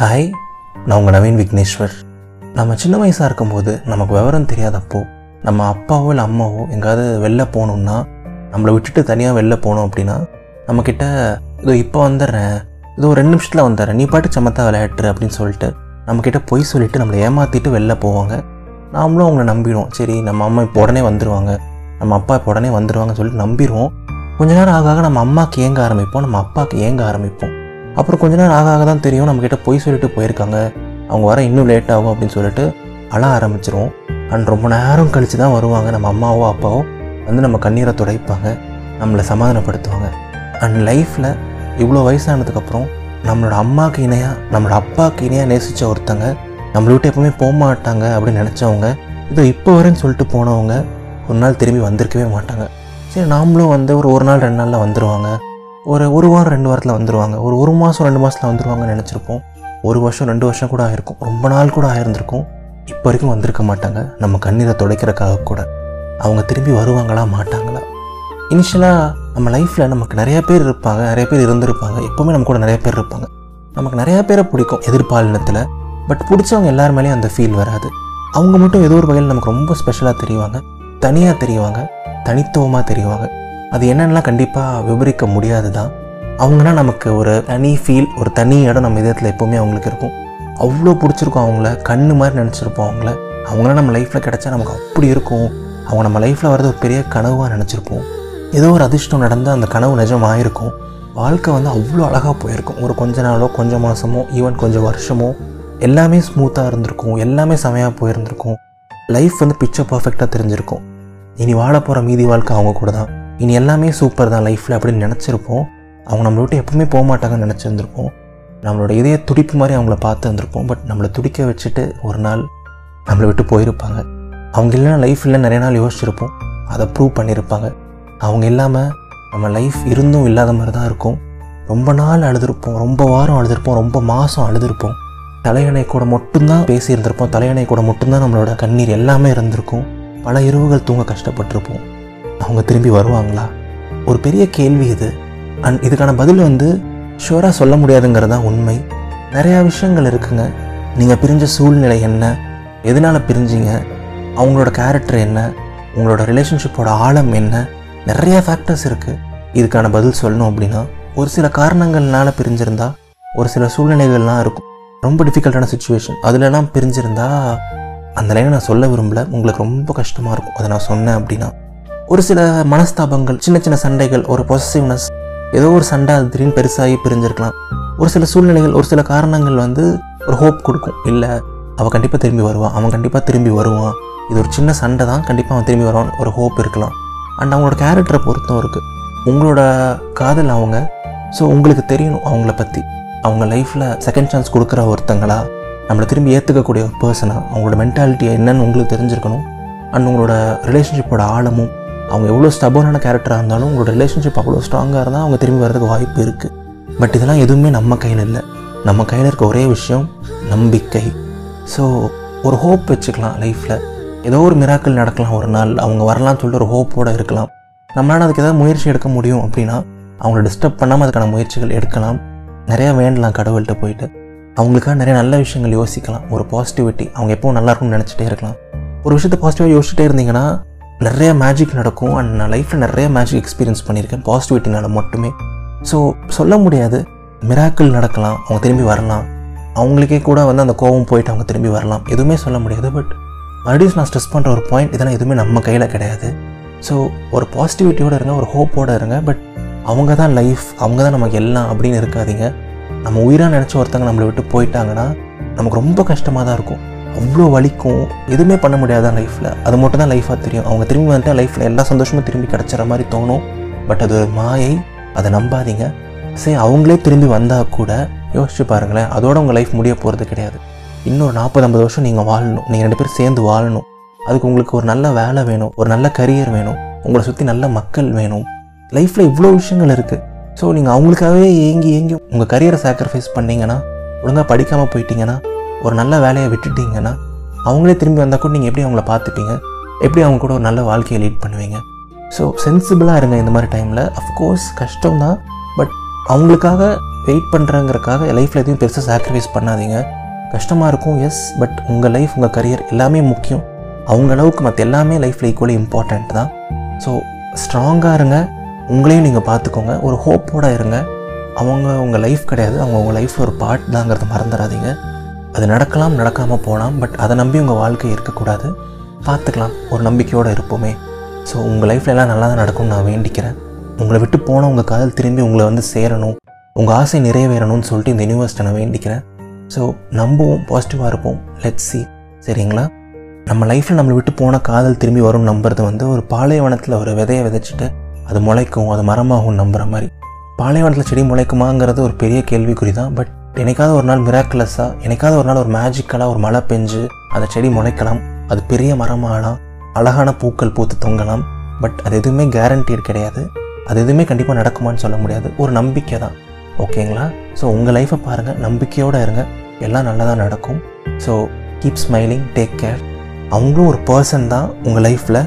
Hi நான் உங்கள் நவீன் விக்னேஸ்வர். நம்ம சின்ன வயசாக இருக்கும்போது நமக்கு விவரம் தெரியாதப்போ நம்ம அப்பாவோ இல்லை அம்மாவோ எங்கேயாவது வெளில போகணுன்னா நம்மளை விட்டுட்டு தனியாக வெளில போனோம் அப்படின்னா நம்மக்கிட்ட இதோ இப்போ வந்துடுறேன். இதோ ஒரு ரெண்டு நிமிஷத்தில் வந்துடுறேன். நீ பாட்டு சமத்தா விளையாட்டுரு அப்படின்னு சொல்லிட்டு நம்மக்கிட்ட பொய் சொல்லிவிட்டு நம்மளை ஏமாற்றிட்டு வெளில போவாங்க. நாமளும் அவங்கள நம்பிடுவோம். சரி நம்ம அம்மா இப்போ உடனே வந்துடுவாங்க நம்ம அப்பா இப்போ உடனே வந்துடுவாங்கன்னு சொல்லிட்டு நம்பிடுவோம். கொஞ்ச நேரம் ஆக ஆக நம்ம அம்மாவுக்கு ஏங்க ஆரம்பிப்போம் நம்ம அப்பாவுக்கு ஏங்க ஆரம்பிப்போம். அப்புறம் கொஞ்ச நேரம் ஆக ஆக தான் தெரியும் நம்மக்கிட்ட பொய் சொல்லிட்டு போயிருக்காங்க. அவங்க வர இன்னும் லேட் ஆகும் அப்படின்னு சொல்லிட்டு அழ ஆரம்பிச்சிருவோம் அண்ட் ரொம்ப நேரம் கழித்து தான் வருவாங்க. நம்ம அம்மாவோ அப்பாவோ வந்து நம்ம கண்ணீரை துடைப்பாங்க. நம்மளை சமாதானப்படுத்துவாங்க. அண்ட் லைஃப்பில் இவ்வளோ வயசானதுக்கப்புறம் நம்மளோட அம்மாவுக்கு இணையாக நம்மளோட அப்பாவுக்கு இணையாக நேசித்த ஒருத்தங்க நம்மளை விட்டு எப்பவுமே போக மாட்டாங்க அப்படின்னு நினச்சவங்க இதோ இப்போ வரேன்னு சொல்லிட்டு போனவங்க ஒரு நாள் திரும்பி வந்திருக்கவே மாட்டாங்க. சரி நாமளும் வந்து ஒரு ஒரு நாள் ரெண்டு நாளில் வந்துடுவாங்க ஒரு ஒரு வாரம் ரெண்டு வாரத்தில் வந்துடுவாங்க ஒரு ஒரு மாதம் ரெண்டு மாதத்தில் வந்துடுவாங்கன்னு நினச்சிருப்போம். ஒரு வருஷம் ரெண்டு வருஷம் கூட ஆகிருக்கும் ரொம்ப நாள் கூட ஆயிருந்திருக்கும். இப்போ வரைக்கும் வந்திருக்க மாட்டாங்க. நம்ம கண்ணீரை துடைக்கிறக்காக கூட. அவங்க திரும்பி வருவாங்களா மாட்டாங்களா? இனிஷியலாக நம்ம லைஃப்பில் நமக்கு நிறைய பேர் இருப்பாங்க. நிறைய பேர் இருந்திருப்பாங்க. எப்போவுமே நம்ம கூட நிறைய பேர் இருப்பாங்க. நமக்கு நிறையா பேரை பிடிக்கும் எதிர்பாலினத்தில். பட் பிடிச்சவங்க எல்லார் மேலேயும் அந்த ஃபீல் வராது. அவங்க மட்டும் ஏதோ ஒரு வகையில் நமக்கு ரொம்ப ஸ்பெஷலாக தெரிவாங்க. தனியாக தெரிவாங்க. தனித்துவமாக தெரிவாங்க. அது என்னென்னலாம் கண்டிப்பாக விவரிக்க முடியாது தான் அவங்கன்னா நமக்கு ஒரு தனி ஃபீல் ஒரு தனி இடம் நம்ம இதயத்தில் எப்போவுமே அவங்களுக்கு இருக்கும். அவ்வளோ பிடிச்சிருக்கும் அவங்கள கண்ணு மாதிரி நினச்சிருப்போம் அவங்கள. அவங்களாம் நம்ம லைஃப்பில் கிடச்சா நமக்கு அப்படி இருக்கும். அவங்க நம்ம லைஃப்பில் வரது ஒரு பெரிய கனவாக நினச்சிருப்போம். ஏதோ ஒரு அதிர்ஷ்டம் நடந்து அந்த கனவு நிஜமாயிருக்கும். வாழ்க்கை வந்து அவ்வளோ அழகாக போயிருக்கும். ஒரு கொஞ்ச நாளோ கொஞ்சம் மாதமோ ஈவன் கொஞ்சம் வருஷமோ எல்லாமே ஸ்மூத்தாக இருந்திருக்கும். எல்லாமே செமையாக போயிருந்திருக்கும். லைஃப் வந்து பிக்சர் பர்ஃபெக்டாக தெரிஞ்சிருக்கும். இனி வாழ போகிற மீதி வாழ்க்கை அவங்க கூட தான் இனி எல்லாமே சூப்பர் தான் லைஃப்பில் அப்படின்னு நினச்சிருப்போம். அவங்க நம்மளை விட்டு எப்பவுமே போக மாட்டாங்கன்னு நினச்சிருந்துருப்போம். நம்மளோட இதய துடிப்பு மாதிரி அவங்கள பார்த்து இருந்திருப்போம். பட் நம்மளை துடிக்க வச்சுட்டு ஒரு நாள் நம்மளை விட்டு போயிருப்பாங்க. அவங்க இல்லைன்னா லைஃப் இல்லை நிறைய நாள் யோசிச்சிருப்போம். அதை ப்ரூவ் பண்ணியிருப்பாங்க. அவங்க இல்லாமல் நம்ம லைஃப் இருந்தும் இல்லாத மாதிரி தான் இருக்கும். ரொம்ப நாள் அழுதுருப்போம். ரொம்ப வாரம் அழுதுருப்போம். ரொம்ப மாதம் அழுதுருப்போம். தலையணை கூட மட்டும்தான் பேசியிருந்திருப்போம். தலையணை கூட மட்டும்தான் நம்மளோட கண்ணீர் எல்லாமே இருந்திருக்கும். பல இரவுகள் தூங்க கஷ்டப்பட்டிருப்போம். அவங்க திரும்பி வருவாங்களா? ஒரு பெரிய கேள்வி இது. அண்ட் இதுக்கான பதில் வந்து ஷுவராக சொல்ல முடியாதுங்கிறது தான் உண்மை. நிறையா விஷயங்கள் இருக்குங்க. நீங்கள் பிரிஞ்ச சூழ்நிலை என்ன? எதனால் பிரிஞ்சீங்க? அவங்களோட கேரக்டர் என்ன? உங்களோட ரிலேஷன்ஷிப்போட ஆழம் என்ன? நிறைய ஃபேக்டர்ஸ் இருக்குது இதுக்கான பதில் சொல்லணும் அப்படின்னா ஒரு சில காரணங்கள்னால பிரிஞ்சிருந்தா ஒரு சில சூழ்நிலைகள்லாம் இருக்கும். ரொம்ப டிஃபிகல்ட்டான சுச்சுவேஷன் அதிலலாம் பிரிஞ்சிருந்தா அந்த லைனை நான் சொல்ல விரும்பல. உங்களுக்கு ரொம்ப கஷ்டமாக இருக்கும். அதை நான் சொன்னேன் அப்படின்னா. ஒரு சில மனஸ்தாபங்கள் சின்ன சின்ன சண்டைகள் ஒரு பொசசிவ்னஸ் ஏதோ ஒரு சண்டை அது திடீர்னு பெருசாகி பிரிஞ்சிருக்கலாம். ஒரு சில சூழ்நிலைகள் ஒரு சில காரணங்கள் வந்து ஒரு ஹோப் கொடுக்கும். இல்லை அவள் கண்டிப்பாக திரும்பி வருவான் அவன் கண்டிப்பாக திரும்பி வருவான். இது ஒரு சின்ன சண்டை தான் கண்டிப்பாக அவன் திரும்பி வருவான் ஒரு ஹோப் இருக்கலாம். அண்ட் அவங்களோட கேரக்டரை பொறுத்தும் இருக்குது உங்களோட காதல் அவங்க ஸோ உங்களுக்கு தெரியணும் அவங்கள பற்றி அவங்க லைஃப்பில் செகண்ட் சான்ஸ் கொடுக்குற ஒருத்தங்களா? நம்மளை திரும்பி ஏற்றுக்கக்கூடிய ஒரு பர்சனாக அவங்களோட மென்டாலிட்டி என்னன்னு உங்களுக்கு தெரிஞ்சிருக்கணும். அண்ட் உங்களோட ரிலேஷன்ஷிப்போட ஆழமும் அவங்க எவ்வளோ ஸ்டபோனான கேரக்டராக இருந்தாலும் உங்களோட ரிலேஷன்ஷிப் அவ்வளோ ஸ்ட்ராங்காக இருந்தால் அவங்க திரும்பி வரதுக்கு வாய்ப்பு இருக்குது பட் இதெல்லாம் எதுவுமே நம்ம கையில் இல்லை. நம்ம கையில் இருக்க ஒரே விஷயம் நம்பிக்கை. ஸோ ஒரு ஹோப் வச்சுக்கலாம் லைஃப்பில் ஏதோ ஒரு மிராக்கள் நடக்கலாம் ஒரு நாள். அவங்க வரலாம்னு சொல்லிட்டு ஒரு ஹோப்போடு இருக்கலாம். நம்மளால் அதுக்கு ஏதாவது முயற்சி எடுக்க முடியும் அப்படின்னா அவங்கள டிஸ்டர்ப் பண்ணாமல் அதுக்கான முயற்சிகள் எடுக்கலாம். நிறையா வேண்டலாம் கடவுள்கிட்ட போயிட்டு. அவங்களுக்காக நிறைய நல்ல விஷயங்கள் யோசிக்கலாம். ஒரு பாசிட்டிவிட்டி அவங்க எப்போவும் நல்லா இருக்கும்னு நினச்சிட்டே இருக்கலாம். ஒரு விஷயத்தை பாசிட்டிவாக யோசிச்சுட்டே இருந்தீங்கன்னா நிறைய மேஜிக் நடக்கும் அண்ட் நான் லைஃப்பில் நிறைய மேஜிக் எக்ஸ்பீரியன்ஸ் பண்ணியிருக்கேன் பாசிட்டிவிட்டினால் மட்டுமே. ஸோ சொல்ல முடியாது. மிராக்கிள் நடக்கலாம் அவங்க திரும்பி வரலாம். அவங்களுக்கே கூட வந்து அந்த கோபம் போயிட்டு அவங்க திரும்பி வரலாம். எதுவுமே சொல்ல முடியாது பட் மறுபடியும் நான் ஸ்ட்ரெஸ் பண்ணுற ஒரு பாயிண்ட் இதெல்லாம் எதுவுமே நம்ம கையில் கிடையாது. ஸோ ஒரு பாசிட்டிவிட்டியோடு இருங்க ஒரு ஹோப்போடு இருங்க பட் அவங்க தான் லைஃப் அவங்க தான் நமக்கு எல்லாம் அப்படின்னு இருக்காதீங்க. நம்ம உயிராக நினச்ச ஒருத்தங்க நம்மளை விட்டு போயிட்டாங்கன்னா நமக்கு ரொம்ப கஷ்டமாக தான் இருக்கும். அவ்வளோ வலிக்கும். எதுவுமே பண்ண முடியாதான் லைஃப்பில் அது மட்டும் தான் லைஃபாக தெரியும். அவங்க திரும்பி வந்துட்டா லைஃப்பில் எல்லா சந்தோஷமும் திரும்பி கிடச்சிற மாதிரி தோணும். பட் அது ஒரு மாயை அதை நம்பாதீங்க. சரி அவங்களே திரும்பி வந்தால் கூட யோசிச்சு பாருங்களேன் அதோட உங்கள் லைஃப் முடிய போகிறது கிடையாது. இன்னொரு நாற்பது ஐம்பது வருஷம் நீங்கள் வாழணும். நீங்கள் ரெண்டு பேரும் சேர்ந்து வாழணும். அதுக்கு உங்களுக்கு ஒரு நல்ல வேலை வேணும் ஒரு நல்ல கரியர் வேணும் உங்களை சுற்றி நல்ல மக்கள் வேணும். லைஃப்பில் இவ்வளோ விஷயங்கள் இருக்குது ஸோ நீங்கள் அவங்களுக்காகவே ஏங்கி ஏங்கி உங்கள் கரியரை சாக்ரிஃபைஸ் பண்ணீங்கன்னா ஒழுங்காக படிக்காமல் போயிட்டீங்கன்னா ஒரு நல்ல வேலையை விட்டுட்டீங்கன்னா அவங்களே திரும்பி வந்தால் கூட நீங்கள் எப்படி அவங்கள பார்த்துப்பீங்க? எப்படி அவங்க கூட ஒரு நல்ல வாழ்க்கையை லீட் பண்ணுவீங்க? ஸோ சென்சிபிளாக இருங்க இந்த மாதிரி டைமில் அஃப்கோர்ஸ் கஷ்டம் தான். பட் அவங்களுக்காக வெயிட் பண்ணுறங்கிறக்காக லைஃப்பில் எதையும் பெருசாக சாக்ரிஃபைஸ் பண்ணாதீங்க. கஷ்டமாக இருக்கும் எஸ் பட் உங்கள் லைஃப் உங்கள் கரியர் எல்லாமே முக்கியம். அவங்க அளவுக்கு மற்ற எல்லாமே லைஃப்பில் ஈக்குவலி இம்பார்ட்டண்ட் தான். ஸோ ஸ்ட்ராங்காக இருங்க. உங்களையும் நீங்கள் பார்த்துக்கோங்க. ஒரு ஹோப்போட இருங்க. அவங்க உங்கள் லைஃப் கிடையாது. அவங்க உங்கள் லைஃப்பில் ஒரு பார்ட் தாங்கிறத மறந்துடாதீங்க. அது நடக்கலாம் நடக்காமல் போகலாம் பட் அதை நம்பி உங்கள் வாழ்க்கை இருக்கக்கூடாது. பார்த்துக்கலாம் ஒரு நம்பிக்கையோடு இருப்போமே. ஸோ உங்கள் லைஃப்பில் எல்லாம் நல்லா தான் நடக்கும்னு நான் வேண்டிக்கிறேன். உங்களை விட்டு போன உங்கள் காதல் திரும்பி உங்களை வந்து சேரணும். உங்கள் ஆசை நிறைவேறணும்னு சொல்லிட்டு இந்த யூனிவர்ஸ்ட்டை நான் வேண்டிக்கிறேன். ஸோ நம்புவோம் பாசிட்டிவாக இருப்போம். லெட் சி சரிங்களா? நம்ம லைஃப்பில் நம்மளை விட்டு போன காதல் திரும்பி வரும் நம்புறது வந்து ஒரு பாலைவனத்தில் ஒரு விதையை விதைச்சிட்டு அது முளைக்கும் அது மரமாகும் நம்புகிற மாதிரி. பாலைவனத்தில் செடி முளைக்குமாங்கிறது ஒரு பெரிய கேள்விக்குறி தான் பட் என்னைக்காவது ஒரு நாள் மிராக்குலஸாக என்னைக்காவது ஒரு நாள் ஒரு மேஜிக்கலாக ஒரு மழை பெஞ்சு அந்த செடி முளைக்கலாம். அது பெரிய மரமாகலாம் அழகான பூக்கள் பூத்து தொங்கலாம். பட் அது எதுவுமே கேரண்டீடு கிடையாது. அது எதுவுமே கண்டிப்பாக நடக்குமான்னு சொல்ல முடியாது. ஒரு நம்பிக்கை தான். ஓகேங்களா ஸோ உங்கள் லைஃப்பை பாருங்கள் நம்பிக்கையோடு இருங்க. எல்லாம் நல்லதாக நடக்கும். So keep smiling take care அவங்களும் ஒரு பர்சன் தான் உங்கள் லைஃப்பில்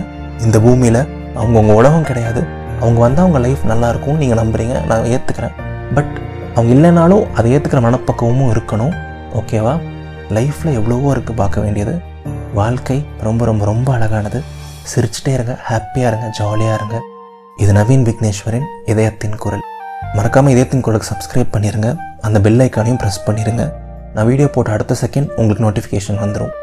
இந்த பூமியில். அவங்க உங்கள் உலகம் கிடையாது. அவங்க வந்தால் உங்கள் லைஃப் நல்லாயிருக்கும் நீங்கள் நம்புறீங்க. நான் ஏற்றுக்கிறேன் பட் அவங்க இல்லைனாலும் அதை ஏற்றுக்கிற மனப்பக்குவமும் இருக்கணும். ஓகேவா லைஃப்பில் எவ்வளவோ இருக்குது பார்க்க வேண்டியது. வாழ்க்கை ரொம்ப ரொம்ப ரொம்ப அழகானது. சிரிச்சிட்டே இருங்க ஹாப்பியாக இருங்க ஜாலியாக இருங்க. இது நவீன் விக்னேஸ்வரின் இதயத்தின் குரல். மறக்காமல் இதயத்தின் குரலுக்கு சப்ஸ்கிரைப் பண்ணிடுங்க அந்த பெல் ஐக்கானையும் ப்ரெஸ் பண்ணிடுங்க நான் வீடியோ போட்ட அடுத்த செகண்ட் உங்களுக்கு நோட்டிஃபிகேஷன் வந்துடும்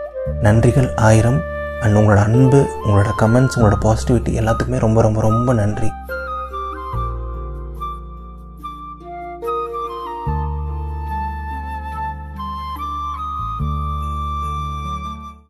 நன்றிகள் ஆயிரம். அண்ட் உங்களோட அன்பு உங்களோட கமெண்ட்ஸ் உங்களோட பாசிட்டிவிட்டி எல்லாத்துக்குமே ரொம்ப ரொம்ப ரொம்ப நன்றி.